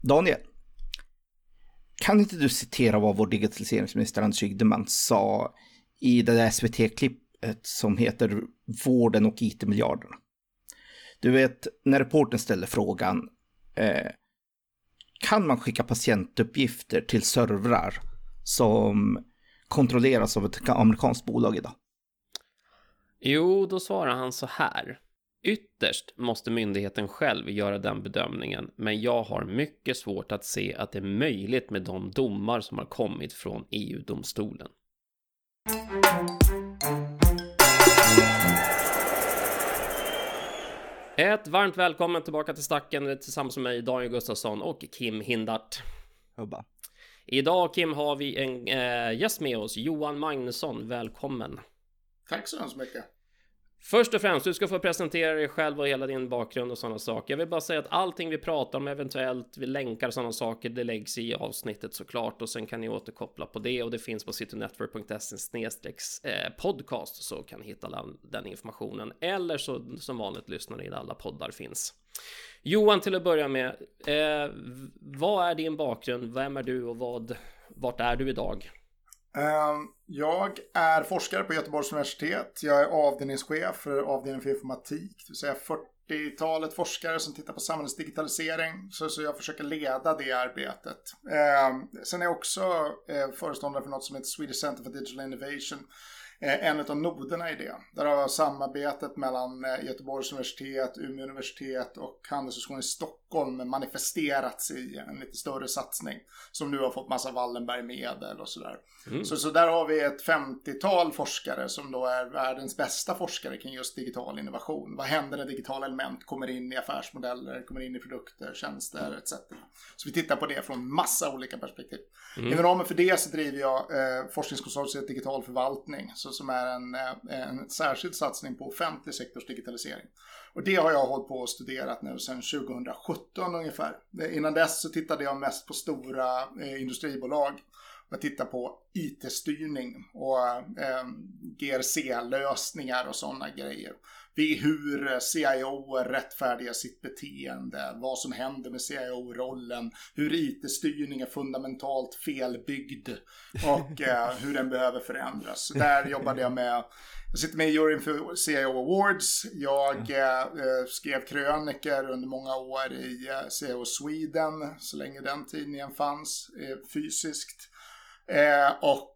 Daniel, kan inte du citera vad vår digitaliseringsminister Anders Ygeman sa i det där SVT-klippet som heter Vården och IT-miljarderna? Du vet, när reporten ställer frågan eh, kan man skicka patientuppgifter till servrar som kontrolleras av ett amerikanskt bolag idag? Jo, då svarar han så här. Ytterst måste myndigheten själv göra den bedömningen, men jag har mycket svårt att se att det är möjligt med de domar som har kommit från EU-domstolen. Ett varmt välkommen tillbaka till Stacken tillsammans med mig, Daniel Gustafsson och Kim Hindart. Hubba. Idag Kim har vi en äh, gäst med oss, Johan Magnusson. Välkommen. Tack så hemskt mycket. Först och främst, du ska få presentera dig själv och hela din bakgrund och sådana saker. Jag vill bara säga att allting vi pratar om, eventuellt vi länkar sådana saker, det läggs i avsnittet såklart och sen kan ni återkoppla på det och det finns på citynetwork.se eh, podcast så kan ni hitta den, den informationen eller så som vanligt lyssnar ni där alla poddar finns. Johan till att börja med, eh, vad är din bakgrund? Vem är du och vad, vart är du idag? Ehm, jag är forskare på Göteborgs universitet. Jag är avdelningschef för avdelningen för informatik, det vill säga 40-talet forskare som tittar på samhällsdigitalisering. Så, så jag försöker leda det arbetet. Ehm, sen är jag också eh, föreståndare för något som heter Swedish Center for Digital Innovation eh, en av noderna i det. Där har samarbetet mellan eh, Göteborgs universitet, Umeå universitet och Handelshögskolan i Stockholm manifesterats i en lite större satsning. Som nu har fått massa Wallenberg-medel och sådär. Mm. Så, så där har vi ett 50-tal forskare som då är världens bästa forskare kring just digital innovation. Vad händer när digitala element kommer in i affärsmodeller, kommer in i produkter, tjänster etc. Så vi tittar på det från massa olika perspektiv. Mm. Inom ramen för det så driver jag eh, forskningskonsortiet Digital förvaltning. Så som är en, eh, en särskild satsning på offentlig sektors digitalisering. Och det har jag hållit på och studerat nu sedan 2017 ungefär. Innan dess så tittade jag mest på stora eh, industribolag. Jag tittar på IT-styrning och eh, GRC-lösningar och sådana grejer hur CIO rättfärdigar sitt beteende, vad som händer med CIO-rollen, hur IT-styrning är fundamentalt felbyggd och eh, hur den behöver förändras. Där jobbade jag med jag sitter med i juryn för CIO Awards. Jag eh, eh, skrev kröniker under många år i eh, CIO Sweden, så länge den tidningen fanns eh, fysiskt. Och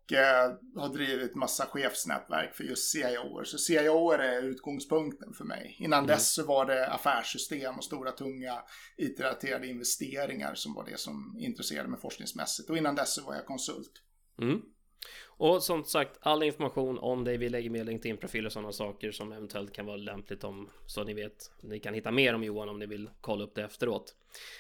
har drivit massa chefsnätverk för just CIO. Så CIO är utgångspunkten för mig. Innan mm. dess så var det affärssystem och stora tunga IT-relaterade investeringar som var det som intresserade mig forskningsmässigt. Och innan dess så var jag konsult. Mm. Och som sagt, all information om dig, vi lägger med LinkedIn-profiler och sådana saker som eventuellt kan vara lämpligt om, så ni vet, ni kan hitta mer om Johan om ni vill kolla upp det efteråt.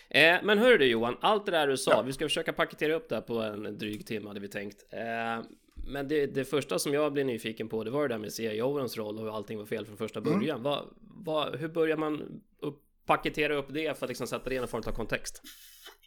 Eh, men hör du Johan, allt det där du sa, ja. vi ska försöka paketera upp det här på en dryg timme hade vi tänkt. Eh, men det, det, första som jag blev nyfiken på, det var det där med CIOens roll och hur allting var fel från första mm. början. Mm. Va, va, hur börjar man upp, paketera upp det för att liksom sätta det i en form av kontext?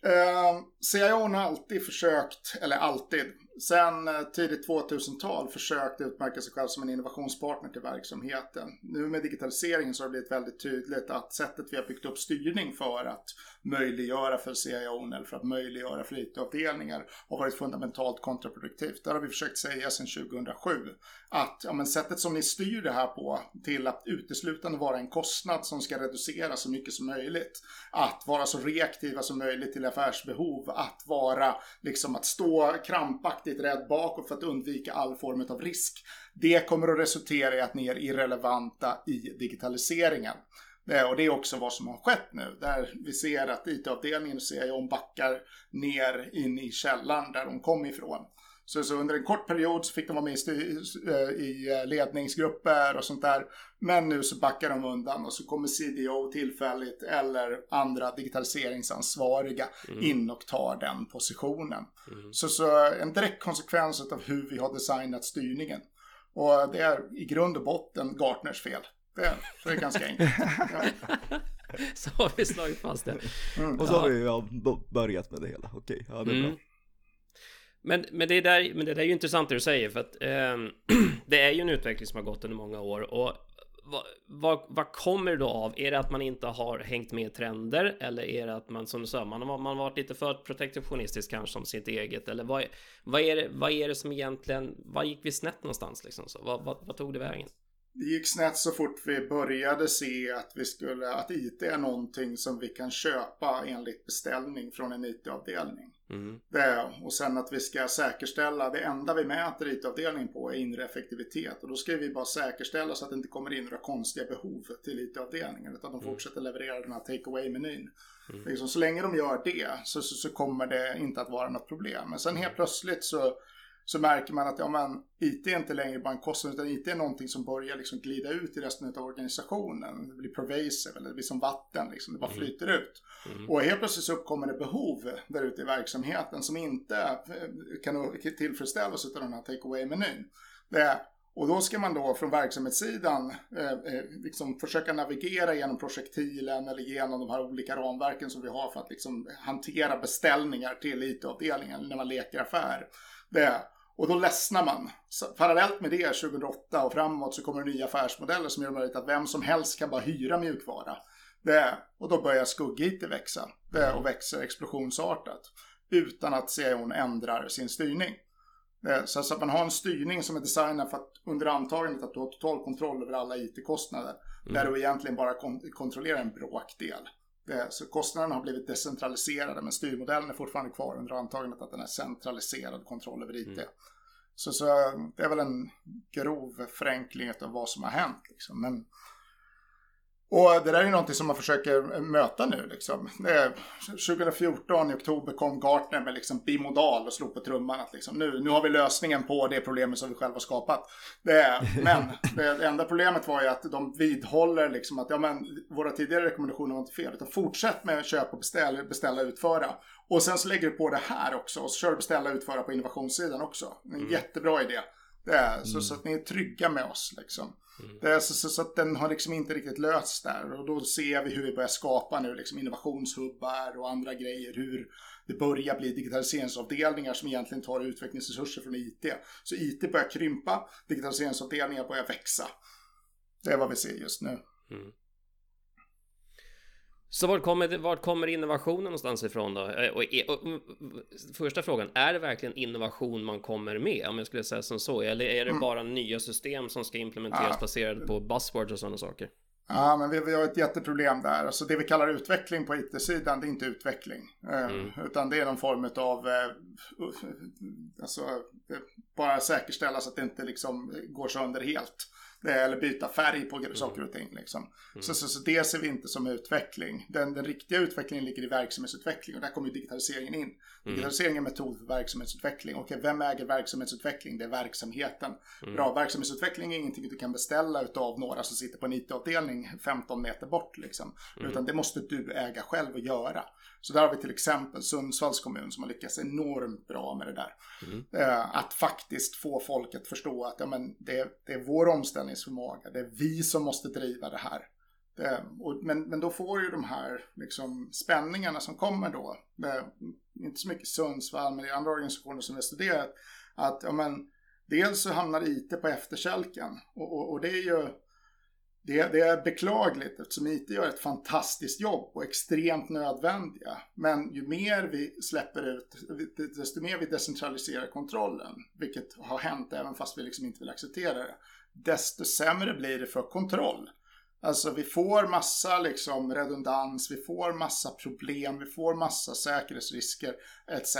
Ehm, uh, CIO har alltid försökt, eller alltid, sen eh, tidigt 2000-tal försökt utmärka sig själv som en innovationspartner till verksamheten. Nu med digitaliseringen så har det blivit väldigt tydligt att sättet vi har byggt upp styrning för att möjliggöra för CIO eller för att möjliggöra för IT-avdelningar har varit fundamentalt kontraproduktivt. Där har vi försökt säga sedan 2007 att ja, men sättet som ni styr det här på till att uteslutande vara en kostnad som ska reduceras så mycket som möjligt. Att vara så reaktiva som möjligt till affärsbehov. Att vara liksom att stå krampaktigt rädd bakåt för att undvika all form av risk. Det kommer att resultera i att ni är irrelevanta i digitaliseringen. Eh, och det är också vad som har skett nu. Där vi ser att IT-avdelningen ser om backar ner in i källaren där de kom ifrån. Så, så, under en kort period så fick de vara med i, eh, i eh, ledningsgrupper och sånt där. Men nu så backar de undan och så kommer CDO tillfälligt eller andra digitaliseringsansvariga mm. in och tar den positionen. Mm. Så, så en direkt konsekvens av hur vi har designat styrningen. Och det är i grund och botten Gartners fel. Det, det är ganska enkelt. Ja. Så har vi slagit fast det. Mm. Och så har vi ja, börjat med det hela. Okej, ja det är mm. bra. Men, men, det där, men det där är ju intressant det du säger för att eh, det är ju en utveckling som har gått under många år och vad, vad, vad, kommer det då av? Är det att man inte har hängt med trender? Eller är det att man, som du sa, man har, man har varit lite för protektionistisk kanske om sitt eget? Eller vad, vad, är det, vad är det som egentligen, vad gick vi snett någonstans liksom? Så, vad, vad, vad tog det vägen? Det gick snett så fort vi började se att vi skulle, att IT är någonting som vi kan köpa enligt beställning från en IT-avdelning. Mm. Det, och sen att vi ska säkerställa, det enda vi mäter IT-avdelningen på är inre effektivitet. Och då ska vi bara säkerställa så att det inte kommer in några konstiga behov till IT-avdelningen. Utan de mm. fortsätter leverera den här take away-menyn. Mm. Liksom, så länge de gör det så, så, så, kommer det inte att vara något problem. Men sen helt plötsligt så så märker man att ja, men, IT är inte längre bara en kostnad utan IT är någonting som börjar liksom glida ut i resten av organisationen. Det blir pervasive eller det blir som vatten, liksom. det bara mm. flyter ut. Mm. Och helt plötsligt så uppkommer det behov där ute i verksamheten som inte eh, kan tillfredsställas av den här take away-menyn. Och då ska man då från verksamhetssidan eh, eh, liksom försöka navigera genom projektilen eller genom de här olika ramverken som vi har för att liksom hantera beställningar till IT-avdelningen när man leker affär. Det, och då ledsnar man. Så, parallellt med det 2008 och framåt så kommer det nya affärsmodeller som gör det möjligt att vem som helst kan bara hyra mjukvara. Det, och då börjar skugg-IT växa. Det, och växer explosionsartat. Utan att CIOn ändrar sin styrning. Det, så, att man har en styrning som är designad för att under antagandet att du har total kontroll över alla IT-kostnader. Mm. Där du egentligen bara kon kontrollerar en bråkdel. Det, så kostnaderna har blivit decentraliserade men styrmodellen är fortfarande kvar under antagandet att den är centraliserad kontroll över IT. Mm. Så, så det är väl en grov förenkling av vad som har hänt. Liksom. Men och det där är någonting som man försöker möta nu. Liksom. 2014 i oktober kom Gartner med liksom bimodal och slog på trumman att liksom, nu, nu har vi lösningen på det problemet som vi själva skapat. Det, men det, enda problemet var ju att de vidhåller liksom att ja, men, våra tidigare rekommendationer var inte fel. Utan fortsätt med köpa och beställa, beställa utföra. Och sen så lägger du på det här också och så kör du beställa utföra på innovationssidan också. En mm. jättebra idé. Det så, mm. så att ni är trygga med oss liksom. Mm. Är så, så, så, att den har liksom inte riktigt lösts där. Och då ser vi hur vi börjar skapa nu liksom innovationshubbar och andra grejer. Hur det börjar bli digitaliseringsavdelningar som egentligen tar utvecklingsresurser från IT. Så IT börjar krympa, digitaliseringsavdelningar börjar växa. Det är vad vi ser just nu. Mm. Så vart kommer, vart kommer innovationen någonstans ifrån då? Eh, och, och, och, första frågan, är det verkligen innovation man kommer med? Om jag skulle säga som så, eller är det mm. bara nya system som ska implementeras ja. baserade på buzzwords och sådana saker? Ja, men vi, vi, har ett jätteproblem där. Alltså det vi kallar utveckling på IT-sidan, det är inte utveckling. Eh, mm. Utan det är någon form av, eh, alltså, bara säkerställa så att det inte liksom går sönder helt. Eller byta färg på mm. saker och ting. Liksom. Mm. Så, så, så, det ser vi inte som utveckling. Den, den riktiga utvecklingen ligger i verksamhetsutveckling och där kommer digitaliseringen in. Mm. Digitalisering är en metod för verksamhetsutveckling. Och vem äger verksamhetsutveckling? Det är verksamheten. Mm. Bra, verksamhetsutveckling är ingenting du kan beställa utav några som sitter på en IT-avdelning 15 meter bort. Liksom. Mm. Utan det måste du äga själv och göra. Så där har vi till exempel Sundsvalls kommun som har lyckats enormt bra med det där. Mm. Eh, att faktiskt få folk att förstå att ja, men det, det är vår omställningsförmåga. Det är vi som måste driva det här. Ehm, men, men då får ju de här liksom, spänningarna som kommer då. Inte så mycket Sundsvall, men i andra organisationer som vi har studerat. Att ja, men, dels så hamnar IT på efterkälken. Och, och, och det är ju det, det, är beklagligt eftersom IT gör ett fantastiskt jobb och extremt nödvändiga. Men ju mer vi släpper ut, desto mer vi decentraliserar kontrollen, vilket har hänt även fast vi liksom inte vill acceptera det, desto sämre blir det för kontroll. Alltså vi får massa liksom redundans, vi får massa problem, vi får massa säkerhetsrisker etc.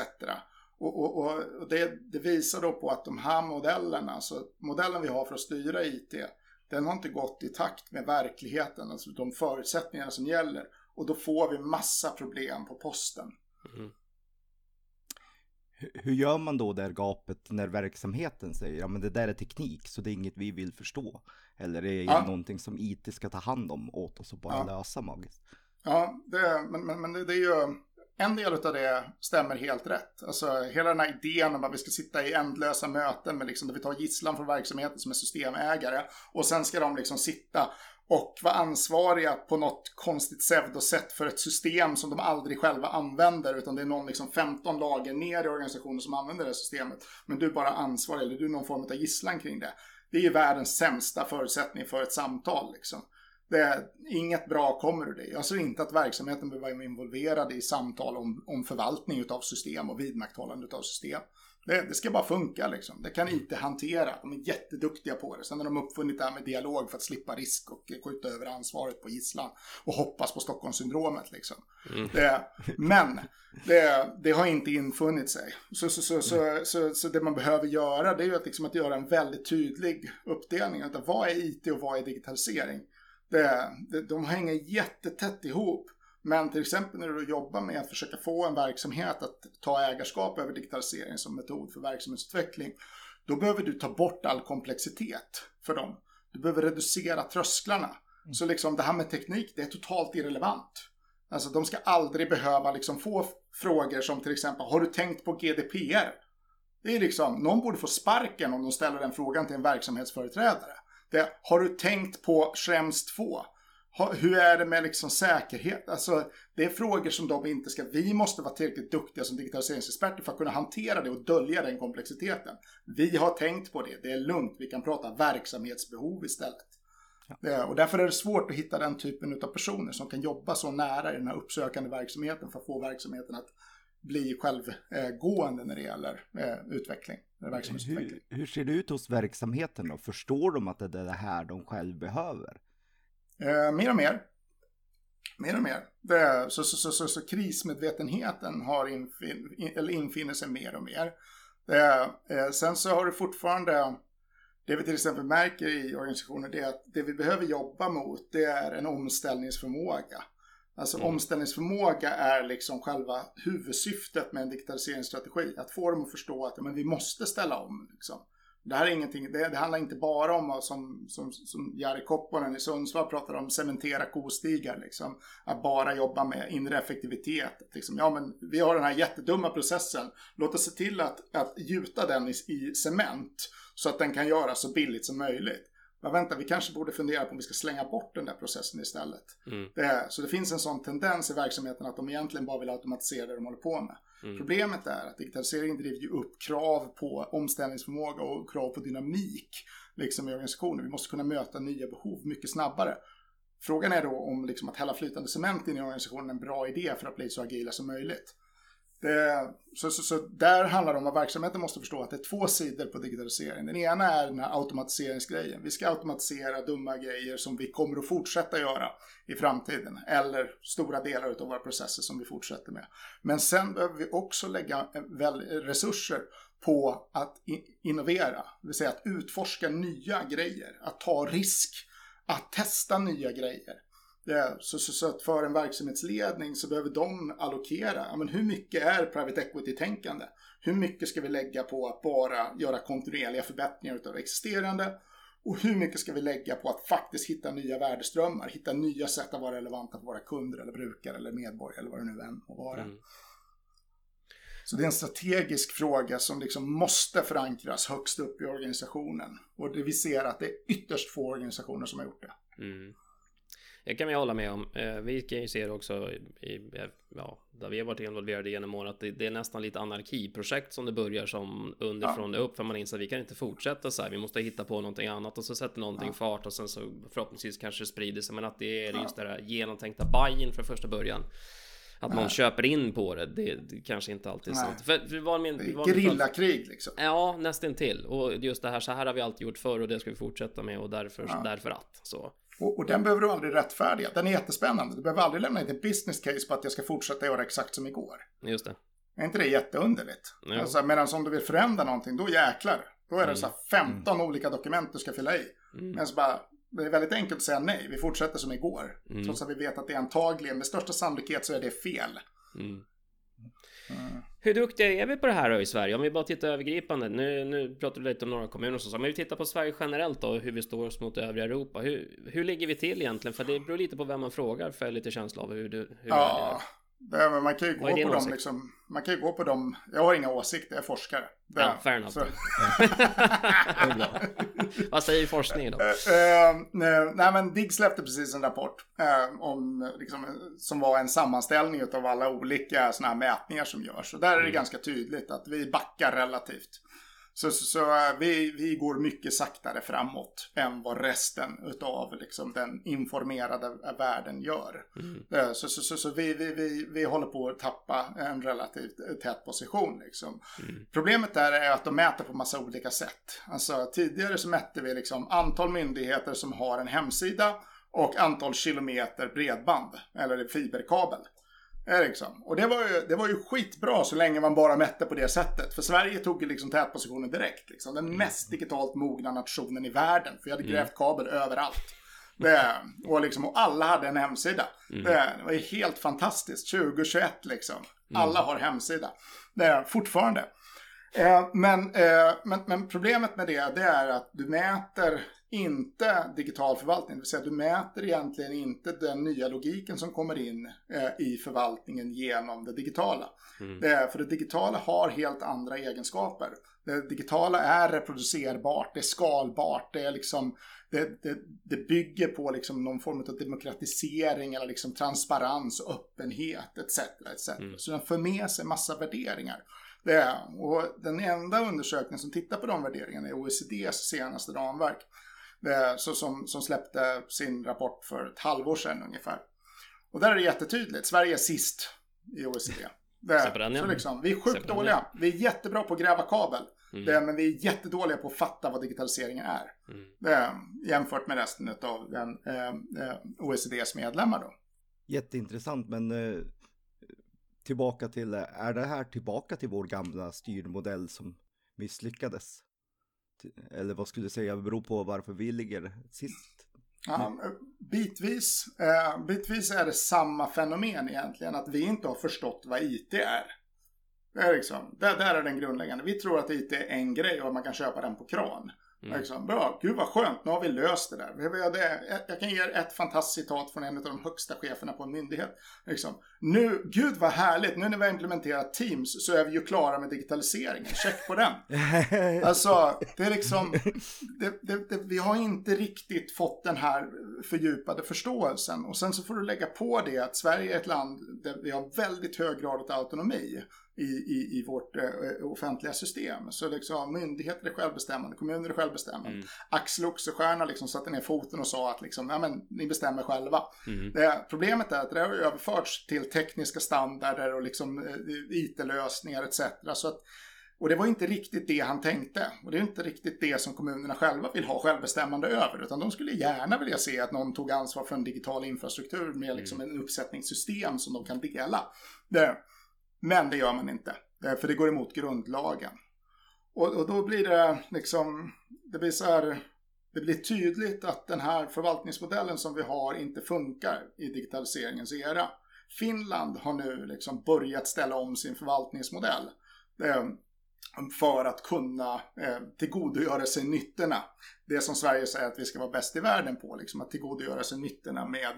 Och, och, och det, det, visar då på att de här modellerna, alltså modellen vi har för att styra IT, den har inte gått i takt med verkligheten, alltså de förutsättningar som gäller. Och då får vi massa problem på posten. Mm. Hur gör man då det gapet när verksamheten säger ja men det där är teknik så det är inget vi vill förstå? Eller är det ja. någonting som IT ska ta hand om åt oss och bara ja. lösa magiskt? Ja, det, men, men, men det, det är ju en del av det stämmer helt rätt. Alltså hela den här idén om att vi ska sitta i ändlösa möten med liksom, där vi tar gisslan från verksamheten som är systemägare och sen ska de liksom sitta och vara ansvariga på något konstigt pseudosätt för ett system som de aldrig själva använder utan det är någon liksom 15 lager ner i organisationen som använder det systemet. Men du är bara ansvarig eller du är någon form av gisslan kring det. det är ju världens sämsta förutsättning för ett samtal. Liksom. Det är, inget bra kommer ur det. Jag ser inte att verksamheten behöver vara involverad i samtal om, om förvaltning av system och vidmakthållande av system. Det, det, ska bara funka liksom. Det kan IT hantera. De är jätteduktiga på det. Sen har de uppfunnit det här med dialog för att slippa risk och skjuta över ansvaret på gisslan. Och hoppas på Stockholmssyndromet liksom. Mm. Det, men det, det, har inte infunnit sig. Så, så, så, så, så, så, det man behöver göra det är ju att, liksom, att göra en väldigt tydlig uppdelning. Av vad är IT och vad är digitalisering? Det, det, de hänger jättetätt ihop. Men till exempel när du jobbar med att försöka få en verksamhet att ta ägarskap över digitalisering som metod för verksamhetsutveckling. Då behöver du ta bort all komplexitet för dem. Du behöver reducera trösklarna. Mm. Så liksom det här med teknik, det är totalt irrelevant. Alltså de ska aldrig behöva liksom få frågor som till exempel, har du tänkt på GDPR? Det är liksom, någon borde få sparken om de ställer den frågan till en verksamhetsföreträdare. Det, har du tänkt på Schrems 2? hur är det med liksom säkerhet? Alltså, det är frågor som de inte ska... Vi måste vara tillräckligt duktiga som digitaliseringsexperter för att kunna hantera det och dölja den komplexiteten. Vi har tänkt på det. Det är lugnt. Vi kan prata verksamhetsbehov istället. Ja. Och därför är det svårt att hitta den typen av personer som kan jobba så nära i den här uppsökande verksamheten för att få verksamheten att bli självgående när det gäller eh, utveckling. Hur, hur ser det ut hos verksamheten då? Förstår de att det är det här de själv behöver? Eh, mer och mer. Mer och mer. Det, så, så, så, så, krismedvetenheten har infin, in, infinner sig mer och mer. Det, eh, sen så har du fortfarande, det vi till exempel märker i organisationer, det är att det vi behöver jobba mot, det är en omställningsförmåga. Alltså mm. omställningsförmåga är liksom själva huvudsyftet med en digitaliseringsstrategi. Att få dem att förstå att men vi måste ställa om. Liksom. Det här är ingenting, det, det handlar inte bara om som, som, som Jari Kopponen i Sundsvall pratar om, cementera kostigar liksom. Att bara jobba med inre effektivitet. Liksom, ja men vi har den här jättedumma processen, låt oss se till att, att gjuta den i, i cement så att den kan göras så billigt som möjligt. Men vänta, vi kanske borde fundera på om vi ska slänga bort den där processen istället. Mm. Det, så det finns en sån tendens i verksamheten att de egentligen bara vill automatisera det de håller på med. Mm. Problemet är att digitalisering driver ju upp krav på omställningsförmåga och krav på dynamik liksom i organisationen. Vi måste kunna möta nya behov mycket snabbare. Frågan är då om liksom att hälla flytande cement in i organisationen är en bra idé för att bli så agila som möjligt. Det, så, så, så, där handlar det om att verksamheten måste förstå att det är två sidor på digitalisering. Den ena är den här automatiseringsgrejen. Vi ska automatisera dumma grejer som vi kommer att fortsätta göra i framtiden. Eller stora delar av våra processer som vi fortsätter med. Men sen behöver vi också lägga eh, resurser på att innovera. Det vill säga att utforska nya grejer. Att ta risk. Att testa nya grejer. Det, så, så, så, att för en verksamhetsledning så behöver de allokera, men hur mycket är private equity-tänkande? Hur mycket ska vi lägga på att bara göra kontinuerliga förbättringar av existerande? Och hur mycket ska vi lägga på att faktiskt hitta nya värdeströmmar, hitta nya sätt att vara relevanta för våra kunder eller brukare eller medborgare eller vad det nu än må vara. Mm. Så det är en strategisk fråga som liksom måste förankras högst upp i organisationen. Och det vi ser att det är ytterst få organisationer som har gjort det. Mm. Det kan vi hålla med om. Eh, vi kan ju se det också i, ja, där vi har varit involverade genom åren att det, det, är nästan lite anarkiprojekt som det börjar som underifrån ja. upp för man inser att vi kan inte fortsätta så här. Vi måste hitta på någonting annat och så sätter någonting ja. fart och sen så förhoppningsvis kanske det sprider sig. Men att det är ja. just det där genomtänkta buy-in från första början. Att Nej. någon köper in på det, det, det kanske inte alltid är sant. För, för var min, var Gerillakrig liksom. Ja, nästintill. Och just det här, så här har vi alltid gjort förr och det ska vi fortsätta med och därför, därför att. Så. Och, och, den behöver du aldrig rättfärdiga. Den är jättespännande. Du behöver aldrig lämna in ett business case på att jag ska fortsätta göra exakt som igår. Just det. Är inte det jätteunderligt? Alltså, medan om du vill förändra någonting, då jäklar. Då är det mm. så 15 mm. olika dokument du ska fylla i. Mm. Men så bara, det är väldigt enkelt att säga nej. Vi fortsätter som igår. Mm. Trots att vi vet att det är antagligen, med största sannolikhet så är det fel. Mm. Hur duktiga är vi på det här då i Sverige? Om vi bara tittar övergripande. Nu, nu pratar vi lite om några kommuner och så. Men vi tittar på Sverige generellt då, hur vi står oss mot övriga Europa. Hur, hur ligger vi till egentligen? För det beror lite på vem man frågar för lite känsla av hur, du, hur ja, är, man kan ju gå på dem liksom. Man kan ju gå på dem. Jag har inga åsikter, jag är forskare. Det, ja, fair enough. Vad säger forskningen då? Uh, uh, nej men DIGG släppte precis en rapport uh, om, liksom, som var en sammanställning av alla olika sådana här mätningar som görs. Och där är det mm. ganska tydligt att vi backar relativt. Så, så, så eh, vi, vi går mycket saktare framåt än vad resten av liksom, den informerade världen gör. Mm. Så, så, så, så, vi, vi, vi, vi håller på att tappa en relativt tät position. Liksom. Mm. Problemet där är att de mäter på massa olika sätt. Alltså, tidigare så mätte vi liksom antal myndigheter som har en hemsida och antal kilometer bredband eller fiberkabel. Liksom. Och det var, ju, det var ju skitbra så länge man bara mätte på det sättet. För Sverige tog ju liksom tätpositionen direkt. Liksom. Den mest digitalt mogna nationen i världen. För vi hade mm. grävt kabel överallt. Det, och, liksom, och alla hade en hemsida. Mm. Det, var ju helt fantastiskt. 2021 liksom. Mm. Alla har hemsida. Det fortfarande. Eh, men, eh, men, men problemet med det, det är att du mäter inte digital förvaltning. Det vill säga du mäter egentligen inte den nya logiken som kommer in eh, i förvaltningen genom det digitala. Mm. Det, för det digitala har helt andra egenskaper. Det digitala är reproducerbart, det är skalbart, det, är liksom, det, det, det bygger på liksom någon form av demokratisering eller liksom transparens, öppenhet etc. etc. Mm. Så den för med sig massa värderingar. Det, och den enda undersökningen som tittar på de värderingarna är OECDs senaste ramverk. Eh, så som, som släppte sin rapport för ett halvår sedan ungefär. Och där är det jättetydligt. Sverige är sist i OECD. Det, den, så liksom, vi är sjukt dåliga. Vi är jättebra på att gräva kabel. Mm. Det, men vi är jättedåliga på att fatta vad digitalisering är. Mm. Det, jämfört med resten av den, eh, eh OECDs medlemmar då. Jätteintressant men eh, tillbaka till, är det här tillbaka till vår gamla styrmodell som misslyckades? Eller vad skulle du säga beror på varför vi ligger sist? Ja, bitvis, eh, bitvis är det samma fenomen egentligen, att vi inte har förstått vad IT är. Det är liksom, där, där är den grundläggande. Vi tror att IT är en grej och att man kan köpa den på kran. Mm. Liksom, bra, gud vad skönt, nu har vi löst det där. Jag kan ge er ett fantastiskt citat från en av de högsta cheferna på en myndighet. Liksom, nu, gud vad härligt, nu när vi har implementerat Teams så är vi ju klara med digitaliseringen, check på den. alltså, det är liksom, det, det, det, vi har inte riktigt fått den här fördjupade förståelsen. Och sen så får du lägga på det att Sverige är ett land där vi har väldigt hög grad av autonomi i, i, i vårt eh, offentliga system. Så liksom myndigheter är självbestämmande, kommuner är självbestämmande. Mm. Axel Oxenstierna liksom satte ner foten och sa att liksom, ja, men, ni bestämmer själva. Mm. Det, problemet är att det har överförts till tekniska standarder och liksom, eh, IT-lösningar etc. Så att, och det var inte riktigt det han tänkte. Och det är inte riktigt det som kommunerna själva vill ha självbestämmande över. Utan de skulle gärna vilja se att någon tog ansvar för en digital infrastruktur med liksom mm. en uppsättningssystem som de kan dela. Det, men det gör man inte, eh, för det går emot grundlagen. Och, och, då blir det liksom, det blir så här, det blir tydligt att den här förvaltningsmodellen som vi har inte funkar i digitaliseringens era. Finland har nu liksom börjat ställa om sin förvaltningsmodell eh, för att kunna eh, tillgodogöra sig nyttorna. Det som Sverige säger att vi ska vara bäst i världen på, liksom att tillgodogöra sig nyttorna med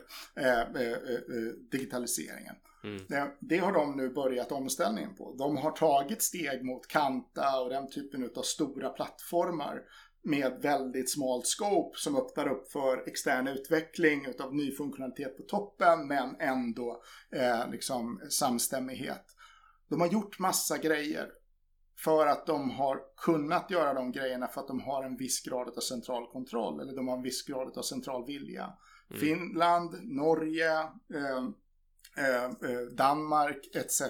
digitaliseringen. Mm. Det, det, har de nu börjat omställningen på. De har tagit steg mot Kanta och den typen av stora plattformar med väldigt smalt scope som öppnar upp för extern utveckling av ny funktionalitet på toppen men ändå eh, liksom samstämmighet. De har gjort massa grejer för att de har kunnat göra de grejerna för att de har en viss grad av central kontroll eller de har en viss grad av central vilja. Mm. Finland, Norge, eh, Danmark etc.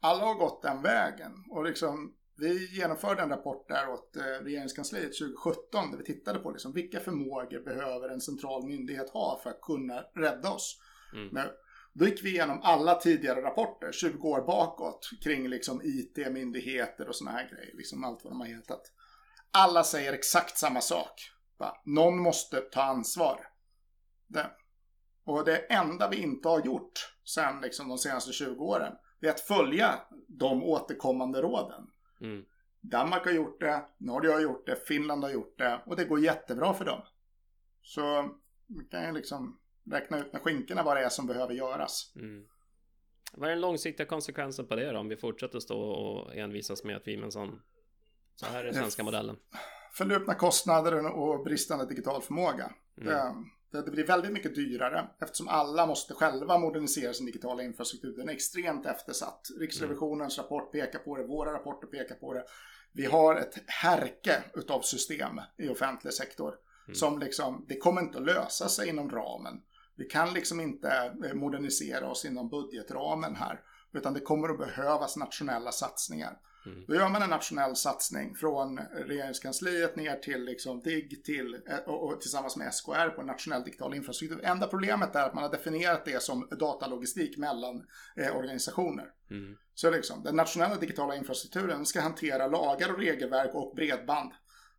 Alla har gått den vägen. Och liksom, vi genomförde en rapport där åt eh, regeringskansliet 2017 där vi tittade på liksom, vilka förmågor behöver en central myndighet ha för att kunna rädda oss. Mm. Men, då gick vi igenom alla tidigare rapporter, 20 år bakåt, kring liksom IT, myndigheter och sådana här grejer. Liksom allt vad de har hetat. Alla säger exakt samma sak. Va? Någon måste ta ansvar. Det. Och det enda vi inte har gjort sen liksom de senaste 20 åren, det är att följa de återkommande råden. Mm. Danmark har gjort det, Norge har gjort det, Finland har gjort det och det går jättebra för dem. Så vi kan ju liksom räkna ut med skinkorna vad det är som behöver göras. Mm. Vad är den långsiktiga konsekvensen på det då? Om vi fortsätter stå och envisas med att vi sån så här är svenska modellen. Förlupna kostnader och bristande digital förmåga. Mm. Det, det blir väldigt mycket dyrare eftersom alla måste själva modernisera sin digitala infrastruktur. Den är extremt eftersatt. Riksrevisionens mm. rapport pekar på det, våra rapporter pekar på det. vi har ett härke utav system i offentlig sektor. Mm. Som liksom, det kommer inte att lösa sig inom ramen. Vi kan liksom inte eh, modernisera oss inom budgetramen här. Utan det kommer att behövas nationella satsningar. Mm. Då gör man en nationell satsning från regeringskansliet ner till liksom DIGG till, eh, och, och, tillsammans med SKR på en nationell digital infrastruktur. Enda problemet är att man har definierat det som datalogistik mellan eh, organisationer. Mm. Så liksom, den nationella digitala infrastrukturen ska hantera lagar och regelverk och bredband.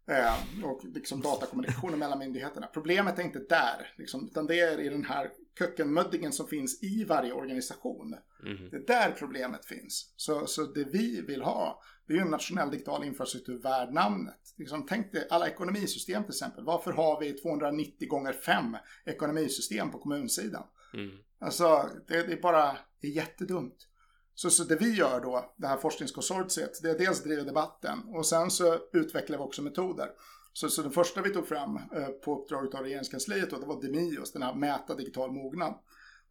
Eh, och liksom datakommunikationen mellan myndigheterna. Problemet är inte där, liksom, utan det är i den här kökkenmöddingen som finns i varje organisation. Mm. Det är där problemet finns. Så, så det vi vill ha, det är ju en nationell digital infrastruktur värd namnet. Liksom, tänk dig alla ekonomisystem till exempel. Varför har vi 290 gånger 5 ekonomisystem på kommunsidan? Mm. Alltså, det, det, är bara, det är jättedumt. Så, så det vi gör då, det här forskningskonsortiet, det är dels driver debatten och sen så utvecklar vi också metoder. Så, så det första vi tog fram eh, på uppdrag av regeringskansliet då, det var Demios, den här mäta digital mognad.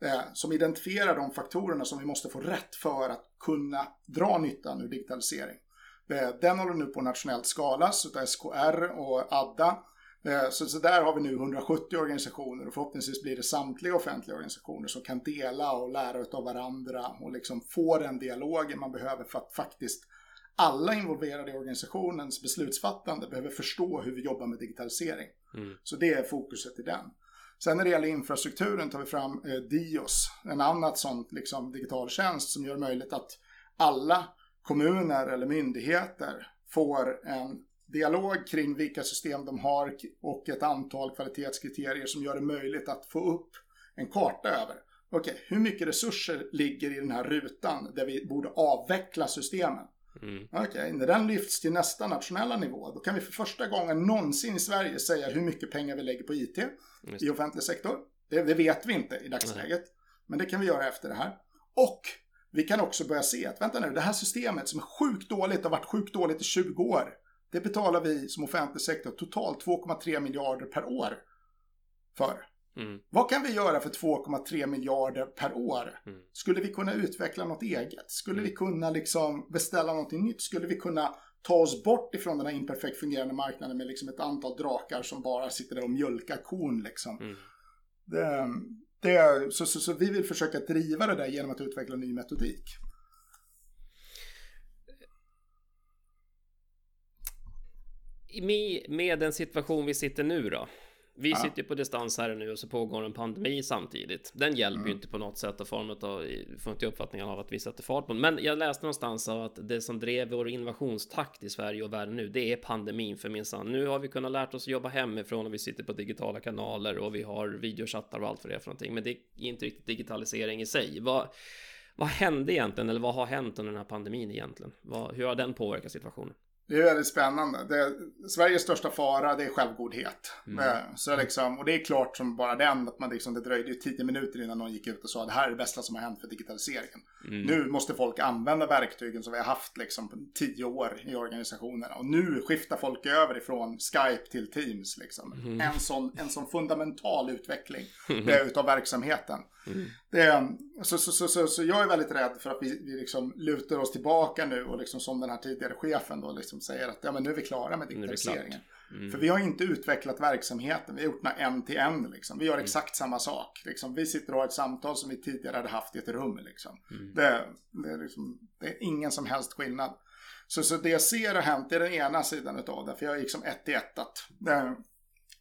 Eh, som identifierar de faktorerna som vi måste få rätt för att kunna dra nyttan ur digitalisering. Eh, den håller nu på nationellt skalas av SKR och ADDA. Eh, så, så där har vi nu 170 organisationer och förhoppningsvis blir det samtliga offentliga organisationer som kan dela och lära av varandra och liksom få den dialogen man behöver för att faktiskt alla involverade i organisationens beslutsfattande behöver förstå hur vi jobbar med digitalisering. Mm. Så det är fokuset i den. Sen när det gäller infrastrukturen tar vi fram eh, Dios, en annat sånt liksom, digital tjänst som gör det möjligt att alla kommuner eller myndigheter får en dialog kring vilka system de har och ett antal kvalitetskriterier som gör det möjligt att få upp en karta över. Okej, okay, hur mycket resurser ligger i den här rutan där vi borde avveckla systemen? Mm. Okej, okay, när den lyfts till nästa nationella nivå, då kan vi för första gången någonsin i Sverige säga hur mycket pengar vi lägger på IT i offentlig sektor. Det, det, vet vi inte i dagsläget. Mm. Men det kan vi göra efter det här. Och vi kan också börja se att, vänta nu, det här systemet som är sjukt dåligt, har varit sjukt dåligt i 20 år. Det betalar vi som offentlig sektor totalt 2,3 miljarder per år för. Mm. Vad kan vi göra för 2,3 miljarder per år? Mm. Skulle vi kunna utveckla något eget? Skulle mm. vi kunna liksom beställa någonting nytt? Skulle vi kunna ta oss bort ifrån den här imperfekt fungerande marknaden med liksom ett antal drakar som bara sitter där och mjölkar kon liksom? Mm. Det, det, så, så, så vi vill försöka driva det där genom att utveckla ny metodik. Med den situation vi sitter nu då? Vi ja. sitter på distans här nu och så pågår en pandemi samtidigt. Den hjälper mm. ju inte på något sätt och form av, får inte uppfattningen av att vi sätter fart på den. Men jag läste någonstans av att det som drev vår innovationstakt i Sverige och världen nu, det är pandemin för minsann. Nu har vi kunnat lärt oss att jobba hemifrån och vi sitter på digitala kanaler och vi har videochattar och allt vad det är för någonting. Men det är inte riktigt digitalisering i sig. Vad, vad hände egentligen eller vad har hänt under den här pandemin egentligen? Vad, hur har den påverkat situationen? Det är väldigt spännande. Det, Sveriges största fara det är självgodhet. Mm. Eh, så liksom, och det är klart som bara den att man liksom, det dröjde ju tio minuter innan någon gick ut och sa det här är det bästa som har hänt för digitaliseringen. Mm. Nu måste folk använda verktygen som vi har haft liksom tio år i organisationerna. Och nu skiftar folk över ifrån Skype till Teams. Liksom. Mm. En, sån, en sån fundamental utveckling mm. utav verksamheten. Mm. Det, så, så, så, så, så jag är väldigt rädd för att vi, vi liksom lutar oss tillbaka nu och liksom som den här tidigare chefen då liksom säger att ja, men nu är vi klara med digitaliseringen. Mm. För vi har inte utvecklat verksamheten, vi har gjort den en till en liksom. Vi gör mm. exakt samma sak. Liksom. Vi sitter och har ett samtal som vi tidigare hade haft i ett rum liksom. Mm. Det, det, är liksom, det är ingen som helst skillnad. Så, så det jag ser har hänt är den ena sidan utav det, för jag är liksom ett i ettat.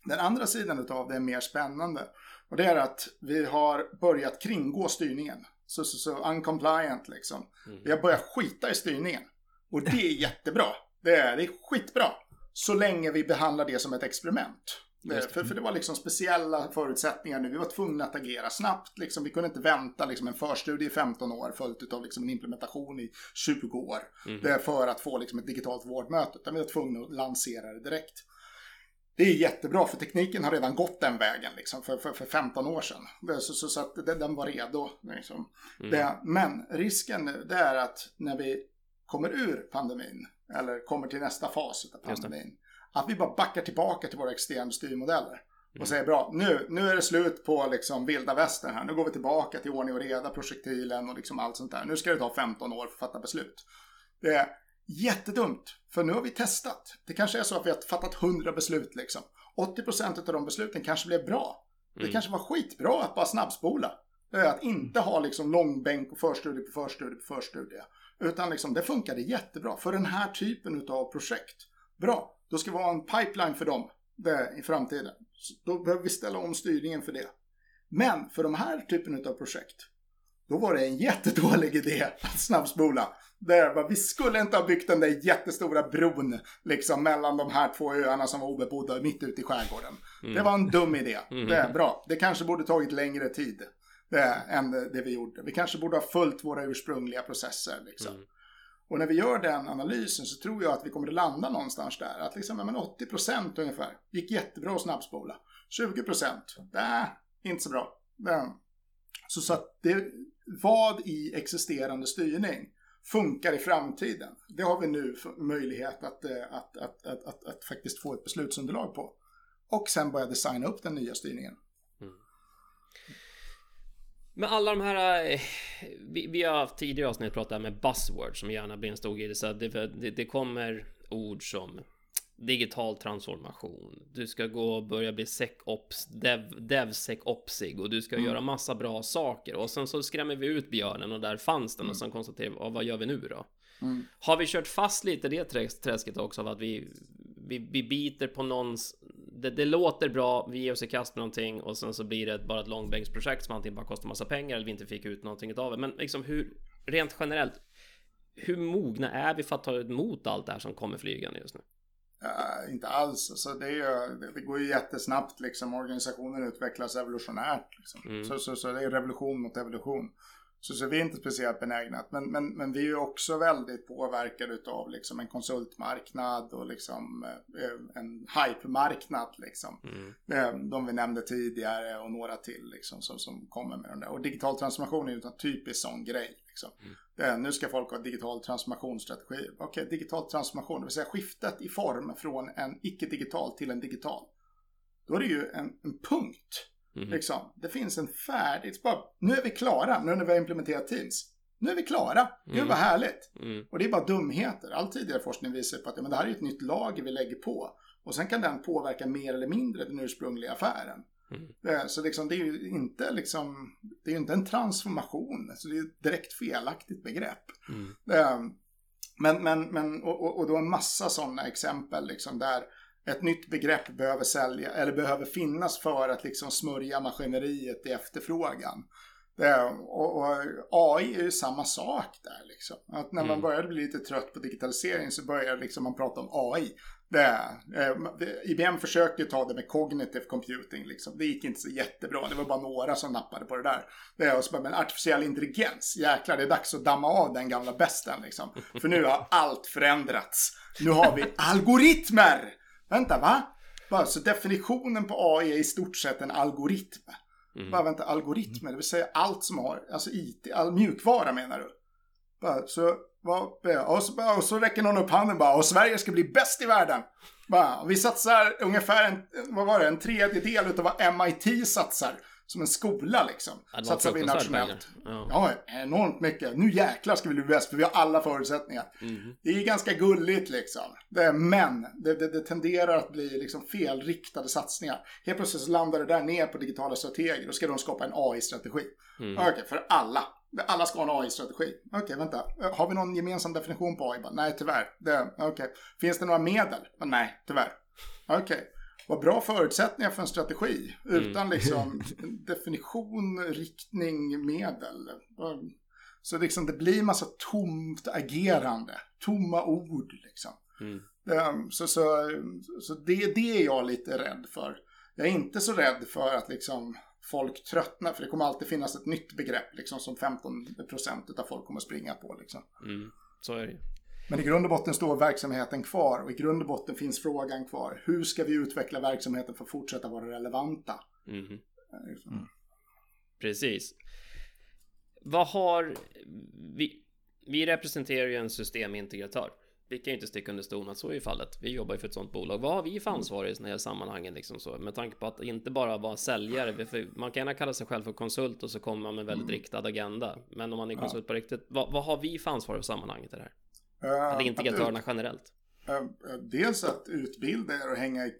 Den andra sidan utav det är mer spännande. Och det är att vi har börjat kringgå styrningen. Så, så, så uncompliant liksom. Mm. Vi har börjat skita i styrningen. Och det är jättebra. Det är, det är skitbra. Så länge vi behandlar det som ett experiment. För, för det var liksom speciella förutsättningar nu. Vi var tvungna att agera snabbt. Liksom. Vi kunde inte vänta liksom, en förstudie i 15 år följt av liksom, en implementation i 20 år. Mm. Det för att få liksom, ett digitalt vårdmöte. Utan vi var tvungna att lansera det direkt. Det är jättebra för tekniken har redan gått den vägen liksom, för, för, för 15 år sedan. Så, så, så att den var redo. Liksom. Mm. Det, men risken nu det är att när vi kommer ur pandemin eller kommer till nästa fas av pandemin. Att vi bara backar tillbaka till våra externa styrmodeller. Och mm. säger bra, nu, nu är det slut på liksom vilda västern här. Nu går vi tillbaka till ordning och reda, projektilen och liksom allt sånt där. Nu ska det ta 15 år för att fatta beslut. Det, Jättedumt, för nu har vi testat. Det kanske är så att vi har fattat 100 beslut liksom. 80% av de besluten kanske blev bra. Det Mm. kanske var skitbra att bara snabbspola. Att inte ha liksom långbänk och förstudie på förstudie på förstudie. Utan liksom, det funkade jättebra för den här typen av projekt. Bra, då ska vi ha en pipeline för dem i framtiden. Så då behöver vi ställa om styrningen för det. Men för de här typen av projekt, då var det en jättedålig idé att snabbspola. Det var, vi skulle inte ha byggt den där jättestora bron liksom mellan de här två öarna som var obebodda mitt ute i skärgården. Det var en dum idé. Det är bra. Det kanske borde tagit längre tid det, än det vi gjorde. Vi kanske borde ha följt våra ursprungliga processer. Liksom. Och när vi gör den analysen så tror jag att vi kommer att landa någonstans där. Att liksom, men 80% ungefär gick jättebra att snabbspola. 20% nej, inte så bra. Det, så, så att det, vad i existerande styrning funkar i framtiden. Det har vi nu möjlighet att, eh, att, att, att, att, att faktiskt få ett beslutsunderlag på. Och sen börja designa upp den nya styrningen. Mm. Men alla de här, eh, vi, vi har haft tidigare avsnitt pratat med buzzwords som gärna blir en stor grej. Så det, det, det kommer ord som digital transformation. Du ska gå och börja bli SecOps, dev, DevSecOpsig och du ska göra massa bra saker. Och sen så skrämmer vi ut björnen och där fanns den och sen konstaterar vi, "Ja, vad gör vi nu då? Har vi kört fast lite i det träs- träsket också av att vi, vi, vi biter på någons... Det, det låter bra, vi ger oss i kast med någonting och sen så blir det bara ett långbänksprojekt som antingen bara kostar massa pengar eller vi inte fick ut någonting av det. Men liksom hur, rent generellt, hur mogna är vi för att ta emot allt det här som kommer flygande just nu? Uh, inte alls. Alltså, det, ju, det, det går ju jättesnabbt. Liksom. Organisationen utvecklas evolutionärt. Liksom. Så, så, så det är revolution mot evolution. Så, så vi är inte speciellt benägna. Men, men, men vi är också väldigt påverkade av liksom, en konsultmarknad och liksom, eh, en hype-marknad. Liksom. Eh, De vi nämnde tidigare och några till liksom, som, som kommer med den där. Och digital transformation är ju en typisk sån grej. Liksom. Det är, nu ska folk ha digital transformationsstrategi. Okej, digital transformation, det vill säga skiftet i form från en icke-digital till en digital. Då är det ju en, en punkt. Liksom. Det finns en färdig... Nu är vi klara, nu när vi har implementerat Teams. Nu är vi klara. Gud vad härligt. Mm. Och det är bara dumheter. All tidigare forskning visar på att ja, men det här är ett nytt lager vi lägger på. Och sen kan den påverka mer eller mindre den ursprungliga affären. Eh, Så liksom, det är ju inte liksom, det är inte en transformation. Så det är ett direkt felaktigt begrepp. Eh, Men, men, men och, och- då en massa sådana exempel liksom där ett nytt begrepp behöver sälja eller behöver finnas för att liksom smörja maskineriet i efterfrågan. Det, och, och AI är ju samma sak där liksom. Att när man började bli lite trött på digitalisering så började liksom man prata om AI. Det, eh, det, IBM försökte ju ta det med cognitive computing liksom. Det gick inte så jättebra. Det var bara några som nappade på det där. Det, och så bara, men artificiell intelligens, jäklar det är dags att damma av den gamla besten liksom. För nu har allt förändrats. Nu har vi algoritmer! Vänta, va? Bara, så definitionen på AI är i stort sett en algoritm. Bara vänta, algoritmer, det vill säga allt som har, alltså IT, all mjukvara menar du? Bara, så, och, så, och så räcker någon upp handen bara, och Sverige ska bli bäst i världen. Bara, vi satsar ungefär en, vad var det, en tredjedel av vad MIT satsar. Som en skola liksom. Ja, Satsar vi nationellt. pengar. Ja. enormt mycket. Nu jäklar ska vi bli bäst, för vi har alla förutsättningar. Det är ganska gulligt liksom. Det, men det, det, det tenderar att bli liksom felriktade satsningar. Helt plötsligt så landar det där ner på digitala strateger. Då ska de skapa en AI-strategi. Okej, för alla. Alla ska ha en AI-strategi. Okej, vänta. Har vi någon gemensam definition på AI? Nej, tyvärr. Det, okej. Finns det några medel? Nej, tyvärr. Okej. Vad bra förutsättningar för en strategi. Utan liksom definition, riktning, medel. Så liksom det blir massa tomt agerande. Tomma ord liksom. Det, så, så, så det, det är jag lite rädd för. Jag är inte så rädd för att liksom folk tröttnar. För det kommer alltid finnas ett nytt begrepp liksom, som 15% av folk kommer springa på. Liksom. Mm. Så är det. Men i grund och botten står verksamheten kvar och i grund och botten finns frågan kvar. Hur ska vi utveckla verksamheten för att fortsätta vara relevanta? Mhm. Liksom. Precis. Vad har vi? Vi representerar ju en systemintegratör. Vi kan ju inte sticka under stolen att så är ju fallet. Vi jobbar ju för ett sånt bolag. Vad har vi för ansvar i sådana här sammanhangen liksom så? Med tanke på att inte bara vara säljare. För man kan gärna kalla sig själv för konsult och så kommer man med en väldigt riktad agenda. Men om man är konsult på riktigt, vad, vad har vi för ansvar i sammanhanget i det här? Uh, Eller integrerarna generellt? Uh, dels att utbilda er och hänga, i,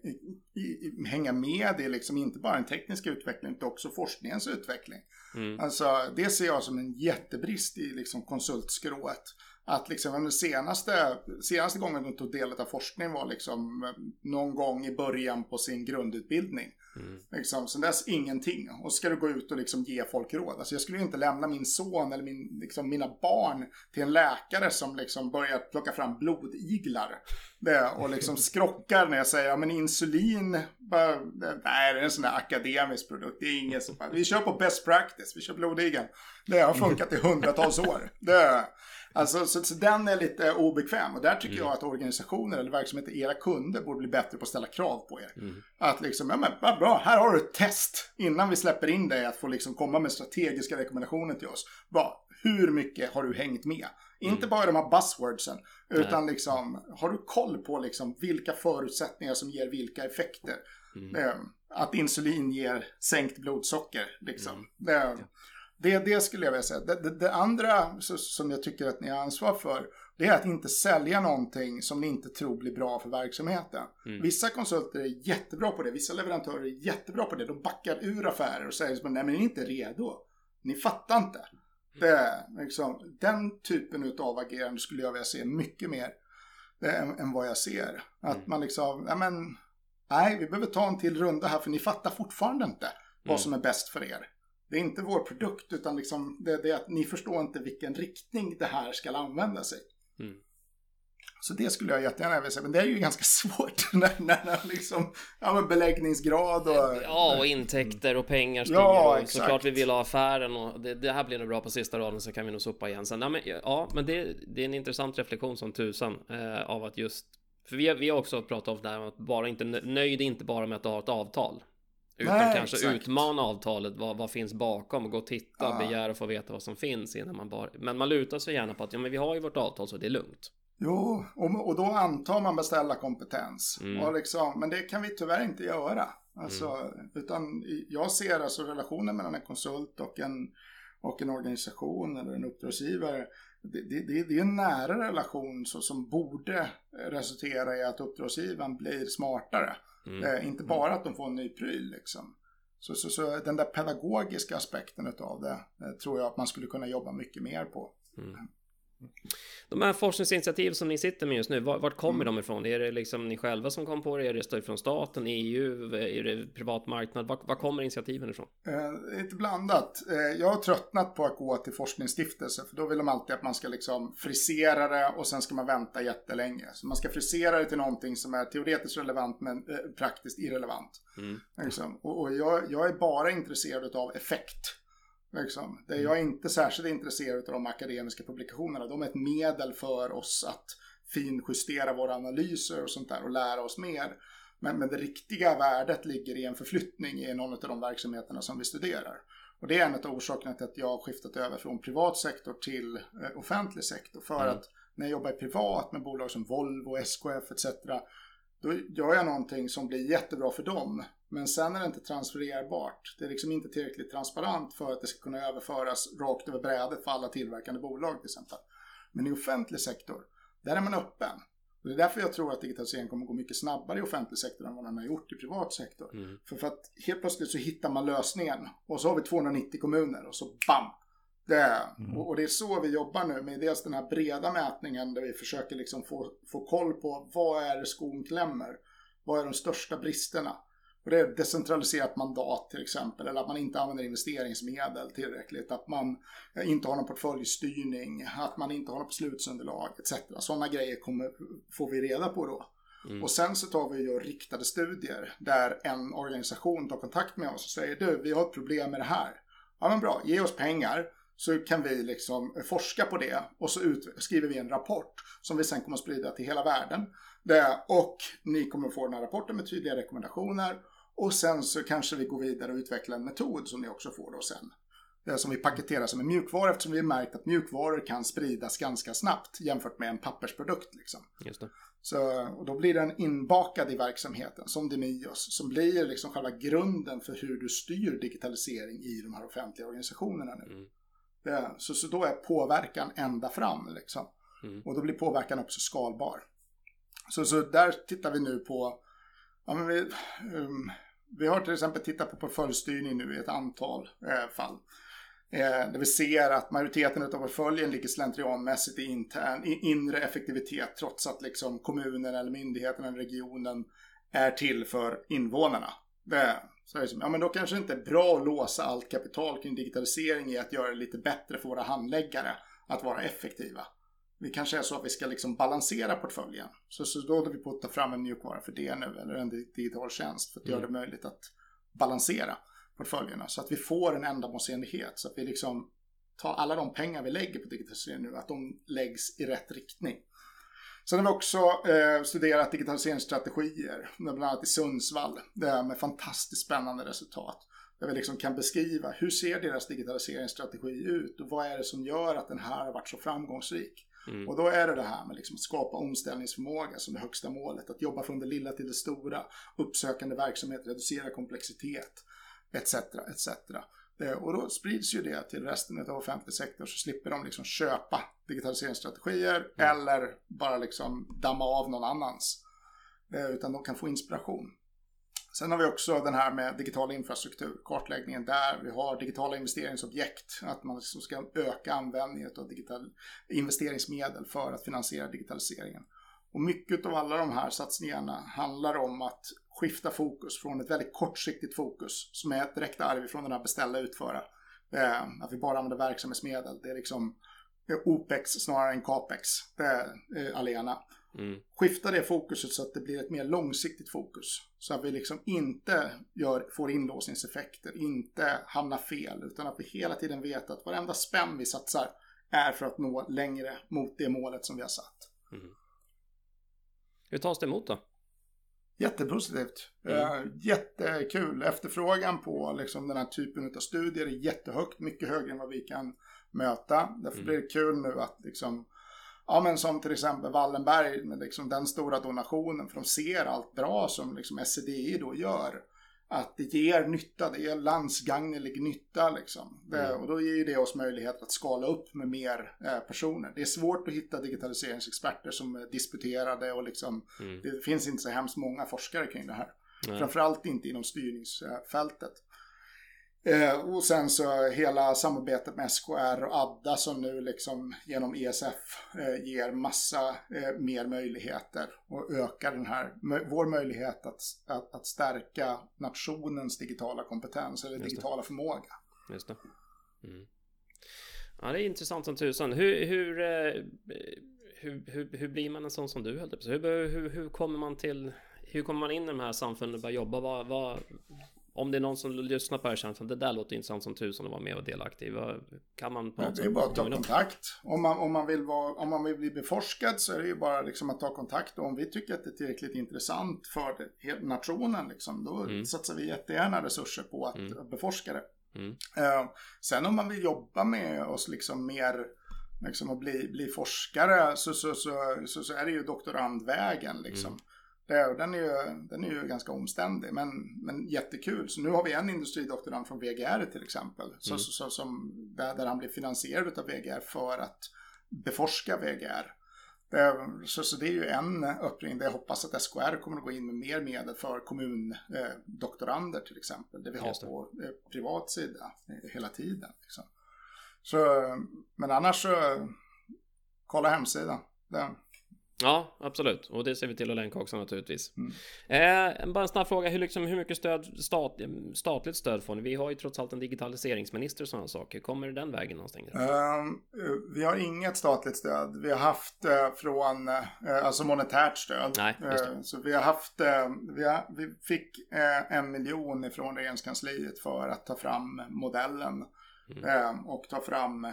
i, hänga med i liksom inte bara den tekniska utvecklingen utan också forskningens utveckling. Mm. Alltså det ser jag som en jättebrist i liksom konsultskrået. Att liksom den senaste, senaste gången de tog del av forskning var liksom någon gång i början på sin grundutbildning. Mm. Liksom, sen dess ingenting. Och så ska du gå ut och liksom ge folk råd. Alltså jag skulle ju inte lämna min son eller min, liksom, mina barn till en läkare som liksom börjar plocka fram blodiglar. Det, och liksom skrockar när jag säger, ja men insulin, bara, nej det är en sån där akademisk produkt. Det är ingen som, vi kör på best practice, vi kör blodigeln. Det har funkat i hundratals år. Det, Alltså, så, så, den är lite obekväm. Och där tycker mm. jag att organisationer eller verksamheter, era kunder, borde bli bättre på att ställa krav på er. Mm. Att liksom, ja men vad bra, här har du ett test. Innan vi släpper in dig att få liksom komma med strategiska rekommendationer till oss. Bra, hur mycket har du hängt med? Mm. Inte bara de här buzzwordsen, utan Nej. liksom, har du koll på liksom vilka förutsättningar som ger vilka effekter? Mm. Eh, att insulin ger sänkt blodsocker, liksom. Mm. Det, det, skulle jag vilja säga. Det, det, det andra så, som jag tycker att ni har ansvar för, det är att inte sälja någonting som ni inte tror blir bra för verksamheten. Mm. Vissa konsulter är jättebra på det, vissa leverantörer är jättebra på det. De backar ur affärer och säger nej men ni är inte redo. Ni fattar inte. Det, liksom, den typen av agerande skulle jag vilja se mycket mer än, än vad jag ser. Att mm. man liksom, nej men, nej vi behöver ta en till runda här för ni fattar fortfarande inte vad mm. som är bäst för er. Det är inte vår produkt utan liksom det, det är att ni förstår inte vilken riktning det här ska använda sig. Mm. Så det skulle jag jättegärna vilja säga, men det är ju ganska svårt när, när, när liksom, ja men beläggningsgrad och... Ja, och intäkter och pengar ja, och såklart vi vill ha affären och det, det, här blir nog bra på sista raden så kan vi nog sopa igen sen. Ja, men, ja, men det, det är en intressant reflektion som tusan eh, av att just för vi har, vi har också pratat om det här med att bara inte nöjd inte bara med att ha ett avtal. Utan Nej, kanske exakt. utmana avtalet, vad, vad finns bakom, gå och titta, ja. begära att få veta vad som finns innan man bara... Men man lutar sig gärna på att ja, men vi har ju vårt avtal så det är lugnt. Jo, och, och då antar man beställarkompetens. Mm. Och liksom, men det kan vi tyvärr inte göra. Alltså, mm. Utan jag ser alltså relationen mellan en konsult och en, och en organisation eller en uppdragsgivare. Det, det, det är en nära relation så, som borde resultera i att uppdragsgivaren blir smartare. Mm. Eh, inte bara att de får en ny pryl liksom. Så, så, så den där pedagogiska aspekten av det eh, tror jag att man skulle kunna jobba mycket mer på. Mm. De här forskningsinitiativ som ni sitter med just nu, vart kommer mm. de ifrån? Är det liksom ni själva som kom på det? Är det stöd från staten, EU, är det privat marknad? Var, var kommer initiativen ifrån? Eh, lite blandat. Eh, jag har tröttnat på att gå till forskningsstiftelser, för då vill de alltid att man ska liksom frisera det och sen ska man vänta jättelänge. Så man ska frisera det till någonting som är teoretiskt relevant men eh, praktiskt irrelevant. Mm. Liksom. Och, och jag, jag är bara intresserad av effekt. Liksom. Det jag är inte särskilt intresserad av de akademiska publikationerna. De är ett medel för oss att finjustera våra analyser och sånt där och lära oss mer. Men, men det riktiga värdet ligger i en förflyttning i någon av de verksamheterna som vi studerar. Och det är en av orsakerna till att jag har skiftat över från privat sektor till eh, offentlig sektor. För mm. att när jag jobbar privat med bolag som Volvo, SKF etc. Då gör jag någonting som blir jättebra för dem. Men sen är det inte transfererbart. Det är liksom inte tillräckligt transparent för att det ska kunna överföras rakt över brädet för alla tillverkande bolag till exempel. Men i offentlig sektor, där är man öppen. Och det är därför jag tror att digitalisering kommer gå mycket snabbare i offentlig sektor än vad den har gjort i privat sektor. Mm. För, för att helt plötsligt så hittar man lösningen och så har vi 290 kommuner och så BAM! Det, mm. och, och, det är så vi jobbar nu med dels den här breda mätningen där vi försöker liksom få, få koll på vad är det skon klämmer? Vad är de största bristerna? Och det är decentraliserat mandat till exempel, eller att man inte använder investeringsmedel tillräckligt, att man inte har någon portföljstyrning, att man inte har något beslutsunderlag etc. Sådana grejer kommer, får vi reda på då. Mm. Och sen så tar vi och gör riktade studier där en organisation tar kontakt med oss och säger du, vi har ett problem med det här. Ja men bra, ge oss pengar så kan vi liksom forska på det och så skriver vi en rapport som vi sen kommer att sprida till hela världen. Det, och ni kommer få den här rapporten med tydliga rekommendationer och sen så kanske vi går vidare och utvecklar en metod som ni också får då sen. Det som vi paketerar som en mjukvara eftersom vi har märkt att mjukvaror kan spridas ganska snabbt jämfört med en pappersprodukt. Liksom. Just det. Så, och då blir den inbakad i verksamheten som Demios som blir liksom själva grunden för hur du styr digitalisering i de här offentliga organisationerna nu. Mm. Det, så, så då är påverkan ända fram liksom. Mm. Och då blir påverkan också skalbar. Så, så där tittar vi nu på, ja, men vi, um, vi har till exempel tittat på portföljstyrning nu i ett antal eh, fall. Eh, där vi ser att majoriteten av portföljen ligger slentrianmässigt i intern, i inre effektivitet trots att liksom kommunen eller myndigheten eller regionen är till för invånarna. Så är det som, ja, men då kanske det inte är bra att låsa allt kapital kring digitalisering i att göra det lite bättre för våra handläggare att vara effektiva. Det kanske är så att vi ska liksom balansera portföljen. Så, så då håller vi på att ta fram en mjukvara för det nu, eller en digital tjänst för att mm. göra det möjligt att balansera portföljerna. Så att vi får en ändamålsenlighet, så att vi liksom tar alla de pengar vi lägger på digitalisering nu, att de läggs i rätt riktning. Sen har vi också eh, studerat digitaliseringsstrategier, bland annat i Sundsvall, med fantastiskt spännande resultat. Där vi liksom kan beskriva hur ser deras digitaliseringsstrategi ut och vad är det som gör att den här har varit så framgångsrik. Mm. Och då är det det här med liksom att skapa omställningsförmåga som det högsta målet. Att jobba från det lilla till det stora. Uppsökande verksamhet, reducera komplexitet. Etc. etc. Eh, och då sprids ju det till resten av offentlig sektor så slipper de liksom köpa digitaliseringsstrategier mm. eller bara liksom damma av någon annans. Eh, utan de kan få inspiration. Sen har vi också den här med digital infrastruktur, kartläggningen där vi har digitala investeringsobjekt, att man liksom ska öka användningen av digital investeringsmedel för att finansiera digitaliseringen. Och mycket av alla de här satsningarna handlar om att skifta fokus från ett väldigt kortsiktigt fokus som är ett direkt arv från den här beställa utföra. Eh, att vi bara använder verksamhetsmedel. Det är liksom eh, OPEX snarare än CAPEX. Det är eh, allena. Mm. Skifta det fokuset så att det blir ett mer långsiktigt fokus. Så att vi liksom inte gör, får inlåsningseffekter, inte hamnar fel, utan att vi hela tiden vet att varenda spänn vi satsar är för att nå längre mot det målet som vi har satt. Mm. Hur tas det emot då? Jättepositivt. Mm. jättekul. Efterfrågan på liksom, den här typen av studier är jättehögt. Mycket högre än vad vi kan möta. Därför mm. blir det kul nu att liksom, ja men som till exempel Wallenberg med liksom den stora donationen. För de ser allt bra som liksom SCDI då gör att det ger nytta, det ger landsgagnelig nytta liksom. Det, mm. Och då ger det oss möjlighet att skala upp med mer eh, personer. Det är svårt att hitta digitaliseringsexperter som är disputerade och liksom, mm. det finns inte så hemskt många forskare kring det här. Nej. Framförallt inte inom styrningsfältet. Eh, och sen så hela samarbetet med SKR och Adda som nu liksom genom ESF eh, ger massa eh, mer möjligheter och ökar den här, vår möjlighet att, att, att stärka nationens digitala kompetens eller digitala förmåga. Just det. Mm. Ja, det är intressant som tusan. Hur, hur, eh, hur, hur, hur blir man en sån som du hur, hur, hur kommer man till hur kommer man in i de här samfunden och börjar jobba? Vad, vad, om det är någon som lyssnar på det här känner att det där låter intressant som tusan att vara med och delaktig. Kan man prata Det är bara att ta kontakt. Om man, om, man vill vara, om man vill bli beforskad så är det ju bara liksom att ta kontakt. Och om vi tycker att det är tillräckligt intressant för nationen, liksom, då mm. satsar vi jättegärna resurser på att mm. beforska det. Mm. Uh, sen om man vill jobba med oss liksom mer liksom att bli, bli forskare så, så, så, så, så är det ju doktorandvägen. Liksom. Mm. Det, den, är ju, den är ju ganska omständig men, men jättekul. Så nu har vi en industridoktorand från VGR till exempel. Så, mm. så, så, som, där, där han blir finansierad av VGR för att beforska VGR. Det, så, så det är ju en öppning där jag hoppas att SKR kommer att gå in med mer medel för kommundoktorander eh, till exempel. Det vi har på eh, privat sida eh, hela tiden. Liksom. Så, men annars så kolla hemsidan. Det, Ja, absolut. Och det ser vi till att länka också naturligtvis. Mm. Eh, bara en snabb fråga. Hur, liksom, hur mycket stöd, stat, statligt stöd får ni? Vi har ju trots allt en digitaliseringsminister och sådana saker. Kommer det den vägen någonstans? Um, vi har inget statligt stöd. Vi har haft uh, från, uh, alltså monetärt stöd. Nej, uh, så vi har haft, vi, har, vi fick en miljon ifrån regeringskansliet för att ta fram modellen. Mm. och ta fram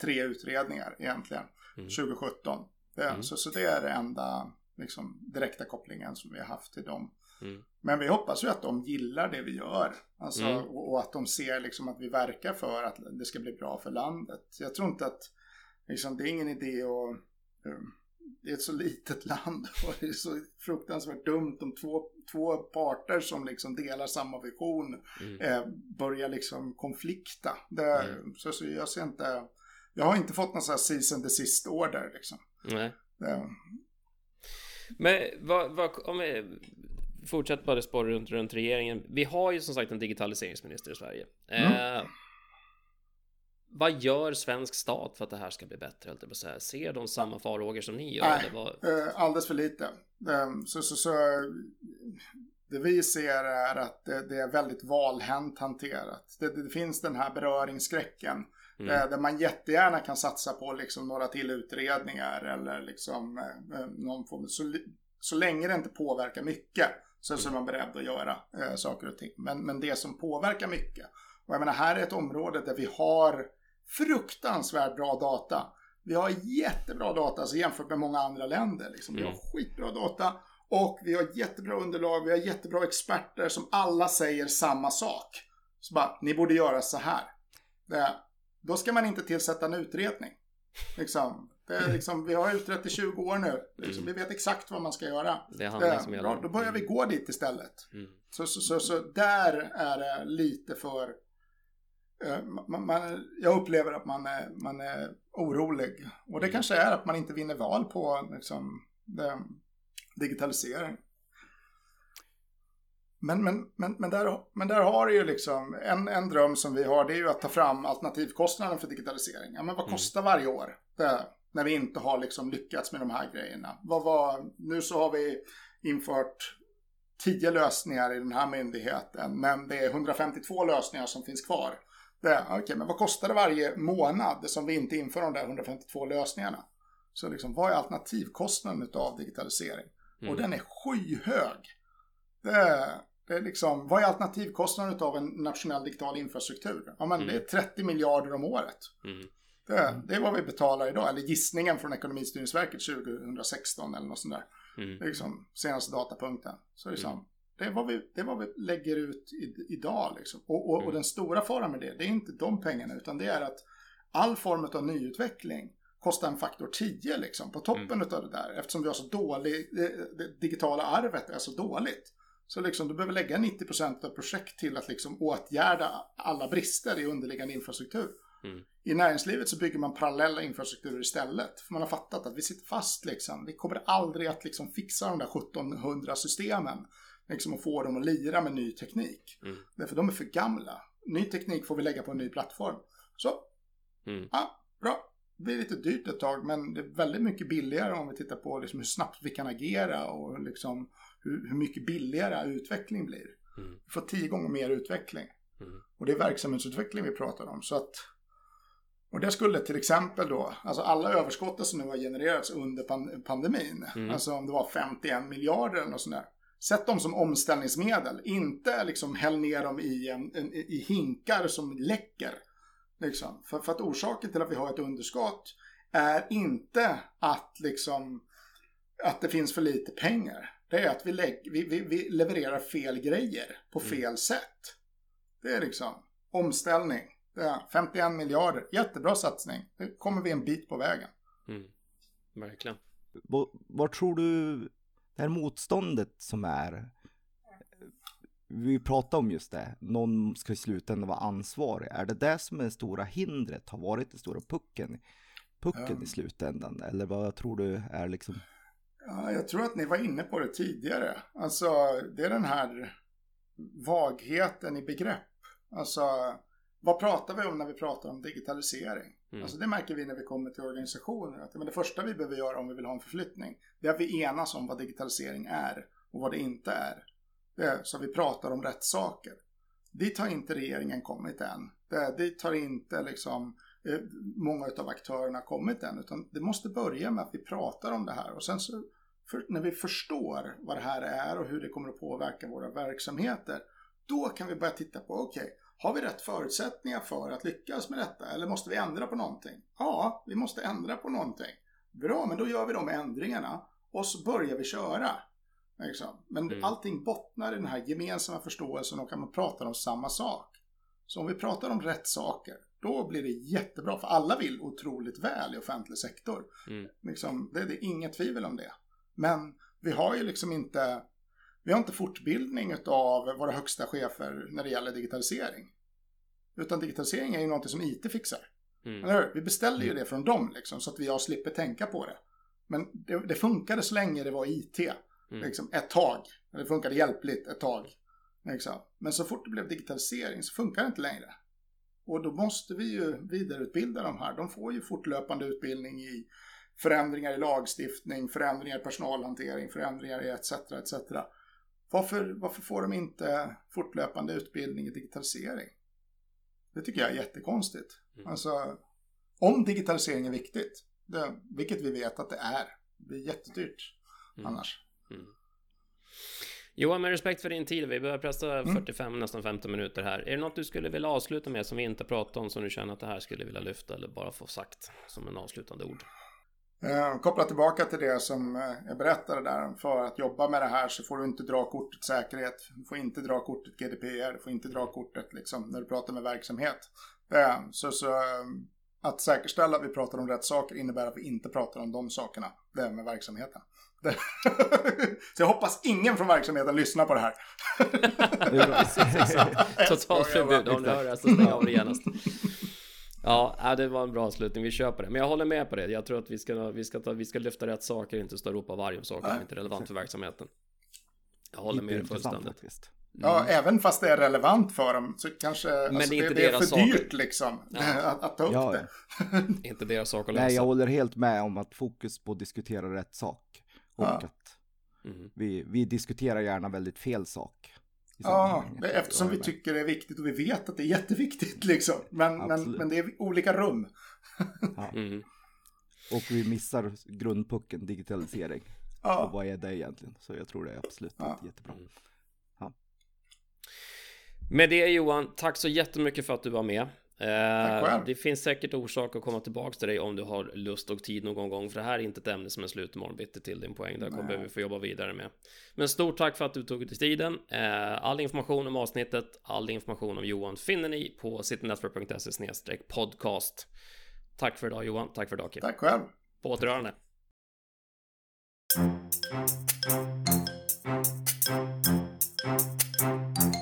tre utredningar egentligen. 2017. Mm. Det, mm. så, så det är det enda liksom, direkta kopplingen som vi har haft till dem. Mm. Men vi hoppas ju att de gillar det vi gör. Alltså, mm. och, och, att de ser liksom, att vi verkar för att det ska bli bra för landet. Jag tror inte att liksom, det är ingen idé att um, det är ett så litet land och det är så fruktansvärt dumt om två, två parter som liksom delar samma vision mm. eh, börjar liksom konflikta. Det, mm. så, så jag ser inte jag har inte fått någon sån här season desist order liksom. Nej. Det, Men vad, vad, om vi fortsätter bara spåra runt, runt regeringen. Vi har ju som sagt en digitaliseringsminister i Sverige. Eh, vad gör svensk stat för att det här ska bli bättre? höll på säga? Ser de samma farhågor som ni gör? Nej, vad? eh, alldeles för lite. Eh, Så, så, så, det vi ser är att det, det är väldigt valhänt hanterat. Det, det finns den här beröringsskräcken. Mm. eh, Där man jättegärna kan satsa på liksom några till utredningar eller liksom eh, eh, någon form. Så, så länge det inte påverkar mycket så, så är man beredd att göra eh, saker och ting. Men, men det som påverkar mycket. Och jag menar här är ett område där vi har fruktansvärt bra data. Vi har jättebra data alltså jämfört med många andra länder. Liksom. Vi har Mm. skitbra data och vi har jättebra underlag. Vi har jättebra experter som alla säger samma sak. Så bara, ni borde göra så här. Det, då ska man inte tillsätta en utredning. Liksom, liksom, vi har utrett i 20 år nu. Liksom, vi vet exakt vad man ska göra. Det är handling som bra, då börjar vi gå dit istället. Mm. Så, så, så, så där är det lite för... eh, Man, man, jag upplever att man är, man är orolig. Och det kanske är att man inte vinner val på liksom, digitalisering. Men, men, men, men, där, men där har det ju liksom en, en dröm som vi har det är ju att ta fram alternativkostnaden för digitalisering. Ja, men vad Mm. kostar varje år det, när vi inte har liksom lyckats med de här grejerna? Vad var, nu så har vi infört 10 lösningar i den här myndigheten men det är 152 lösningar som finns kvar. Det, okay, men vad kostar det varje månad som vi inte inför de där 152 lösningarna? Så liksom, vad är alternativkostnaden av digitalisering? Mm. Och den är skyhög. Det liksom, vad är alternativkostnaden av en nationell digital infrastruktur? Ja, men det är 30 miljarder om året. Mm. Det, det är vad vi betalar idag, eller gissningen från Ekonomistyrningsverket 2016 eller något sånt där. Mm. Det är liksom senaste datapunkten. Så det är, liksom, det är, vad, vi, det är vad vi lägger ut i, idag. Liksom. Och, och, och Mm. den stora faran med det, det är inte de pengarna, utan det är att all form av nyutveckling kostar en faktor 10 liksom, på toppen Mm. av det där. Eftersom vi har så dålig, det, det digitala arvet är så dåligt. Så liksom, du behöver lägga 90% av projekt till att liksom åtgärda alla brister i underliggande infrastruktur. Mm. I näringslivet så bygger man parallella infrastrukturer istället. För man har fattat att vi sitter fast liksom. Vi kommer aldrig att liksom fixa de där 1700 systemen. Liksom och få dem att lira med ny teknik. Mm. Därför de är för gamla. Ny teknik får vi lägga på en ny plattform. Så, Mm. ja, bra. Det blir lite dyrt ett tag men det är väldigt mycket billigare om vi tittar på liksom hur snabbt vi kan agera och liksom hur, hur mycket billigare utveckling blir. Mm. Vi får tio gånger mer utveckling. Mm. Och det är verksamhetsutveckling vi pratar om. Så att, och det skulle till exempel då, alltså alla överskott som nu har genererats under pan- pandemin, Mm. alltså om det var 51 miljarder eller något sånt där. Sätt dem som omställningsmedel, inte liksom häll ner dem i, en, en, i hinkar som läcker. Liksom. För, för att orsaken till att vi har ett underskott är inte att liksom att det finns för lite pengar. Det är att vi, vi, vi, vi levererar fel grejer på Mm. fel sätt. Det är liksom omställning. Det är 51 miljarder. Jättebra satsning. Nu kommer vi en bit på vägen. Mm. Verkligen. Vad, vad tror du det här motståndet som är? Vi pratar om just det, någon ska i slutändan vara ansvarig. Är det det som är det stora hindret, har varit den stora pucken, pucken Um. i slutändan? Eller vad tror du är liksom? Ja, jag tror att ni var inne på det tidigare. Alltså, det är den här vagheten i begrepp. Alltså, vad pratar vi om när vi pratar om digitalisering? Mm. Alltså, det märker vi när vi kommer till organisationer. Att, men det första vi behöver göra om vi vill ha en förflyttning, det är att vi enas om vad digitalisering är och vad det inte är. Det är så vi pratar om rätt saker. Dit har inte regeringen kommit än. Det, dit har inte liksom eh, många av aktörerna kommit än. Utan det måste börja med att vi pratar om det här. Och sen så, för, när vi förstår vad det här är och hur det kommer att påverka våra verksamheter. Då kan vi börja titta på, okej, har vi rätt förutsättningar för att lyckas med detta? Eller måste vi ändra på någonting? Ja, vi måste ändra på någonting. Bra, men då gör vi de ändringarna och så börjar vi köra. Liksom. Men Mm. allting bottnar i den här gemensamma förståelsen och att man pratar om samma sak. Så om vi pratar om rätt saker, då blir det jättebra. För alla vill otroligt väl i offentlig sektor. Mm. Liksom, det, det är inget tvivel om det. Men vi har ju liksom inte, vi har inte fortbildning av våra högsta chefer när det gäller digitalisering. Utan digitalisering är ju något som IT fixar. Mm. Eller hur? Vi beställer ju det från dem liksom, så att vi slipper tänka på det. Men det, det funkade så länge det var IT. Mm. Liksom, ett tag. Det funkade hjälpligt ett tag. Liksom. Men så fort det blev digitalisering så funkar det inte längre. Och då måste vi ju vidareutbilda de här. De får ju fortlöpande utbildning i förändringar i lagstiftning, förändringar i personalhantering, förändringar i etc. etc. Varför, varför får de inte fortlöpande utbildning i digitalisering? Det tycker jag är jättekonstigt. Mm. Alltså, om digitalisering är viktigt, det, vilket vi vet att det är, det blir jättedyrt mm. annars. Mm. Johan, med respekt för din tid, vi börjar pressa mm. 45, nästan 50 minuter här. Är det något du skulle vilja avsluta med som vi inte pratat om, som du känner att det här skulle vilja lyfta eller bara få sagt som en avslutande ord? Eh, koppla tillbaka till det som eh, jag berättade där. För att jobba med det här så får du inte dra kortet säkerhet. Du får inte dra kortet GDPR. Du får inte dra kortet liksom, när du pratar med verksamhet. Eh, så, så eh, att säkerställa att vi pratar om rätt saker innebär att vi inte pratar om de sakerna. Det med verksamheten. så jag hoppas ingen från verksamheten lyssnar på det här. Totalt förbud. Om ni hör det så stäng av det genast. Ja, det var en bra avslutning. Vi köper det. Men jag håller med på det. Jag tror att vi ska, vi ska, ta, vi ska lyfta rätt saker, inte stå och ropa varje om saker som inte är relevant för verksamheten. Jag håller med dig fullständigt. Faktiskt. Mm. Ja, även fast det är relevant för dem så kanske Men alltså, det, är inte det, det är för saker. dyrt liksom ja. att, att, ta upp ja. det. inte deras sak att läsa. Nej, jag håller helt med om att fokus på att diskutera rätt sak. Och ja. att mm. vi, vi diskuterar gärna väldigt fel sak. Ja, eftersom vi tycker det är viktigt och vi vet att det är jätteviktigt liksom. Men, men, men det är olika rum. ja. mm. Och vi missar grundpucken, digitalisering. Ja. Och vad är det egentligen? Så jag tror det är absolut ja. jättebra. Mm. Ja. Med det Johan, tack så jättemycket för att du var med. Eh, det finns säkert orsak att komma tillbaka till dig om du har lust och tid någon gång, för det här är inte ett ämne som är slut imorgon bitti till din poäng. Det kommer vi få jobba vidare med. Men stort tack för att du tog dig tiden. Eh, all information om avsnittet, all information om Johan finner ni på citynetwork.se podcast. Tack för idag Johan, tack för idag Kim. Tack själv. På återhörande. Thank you.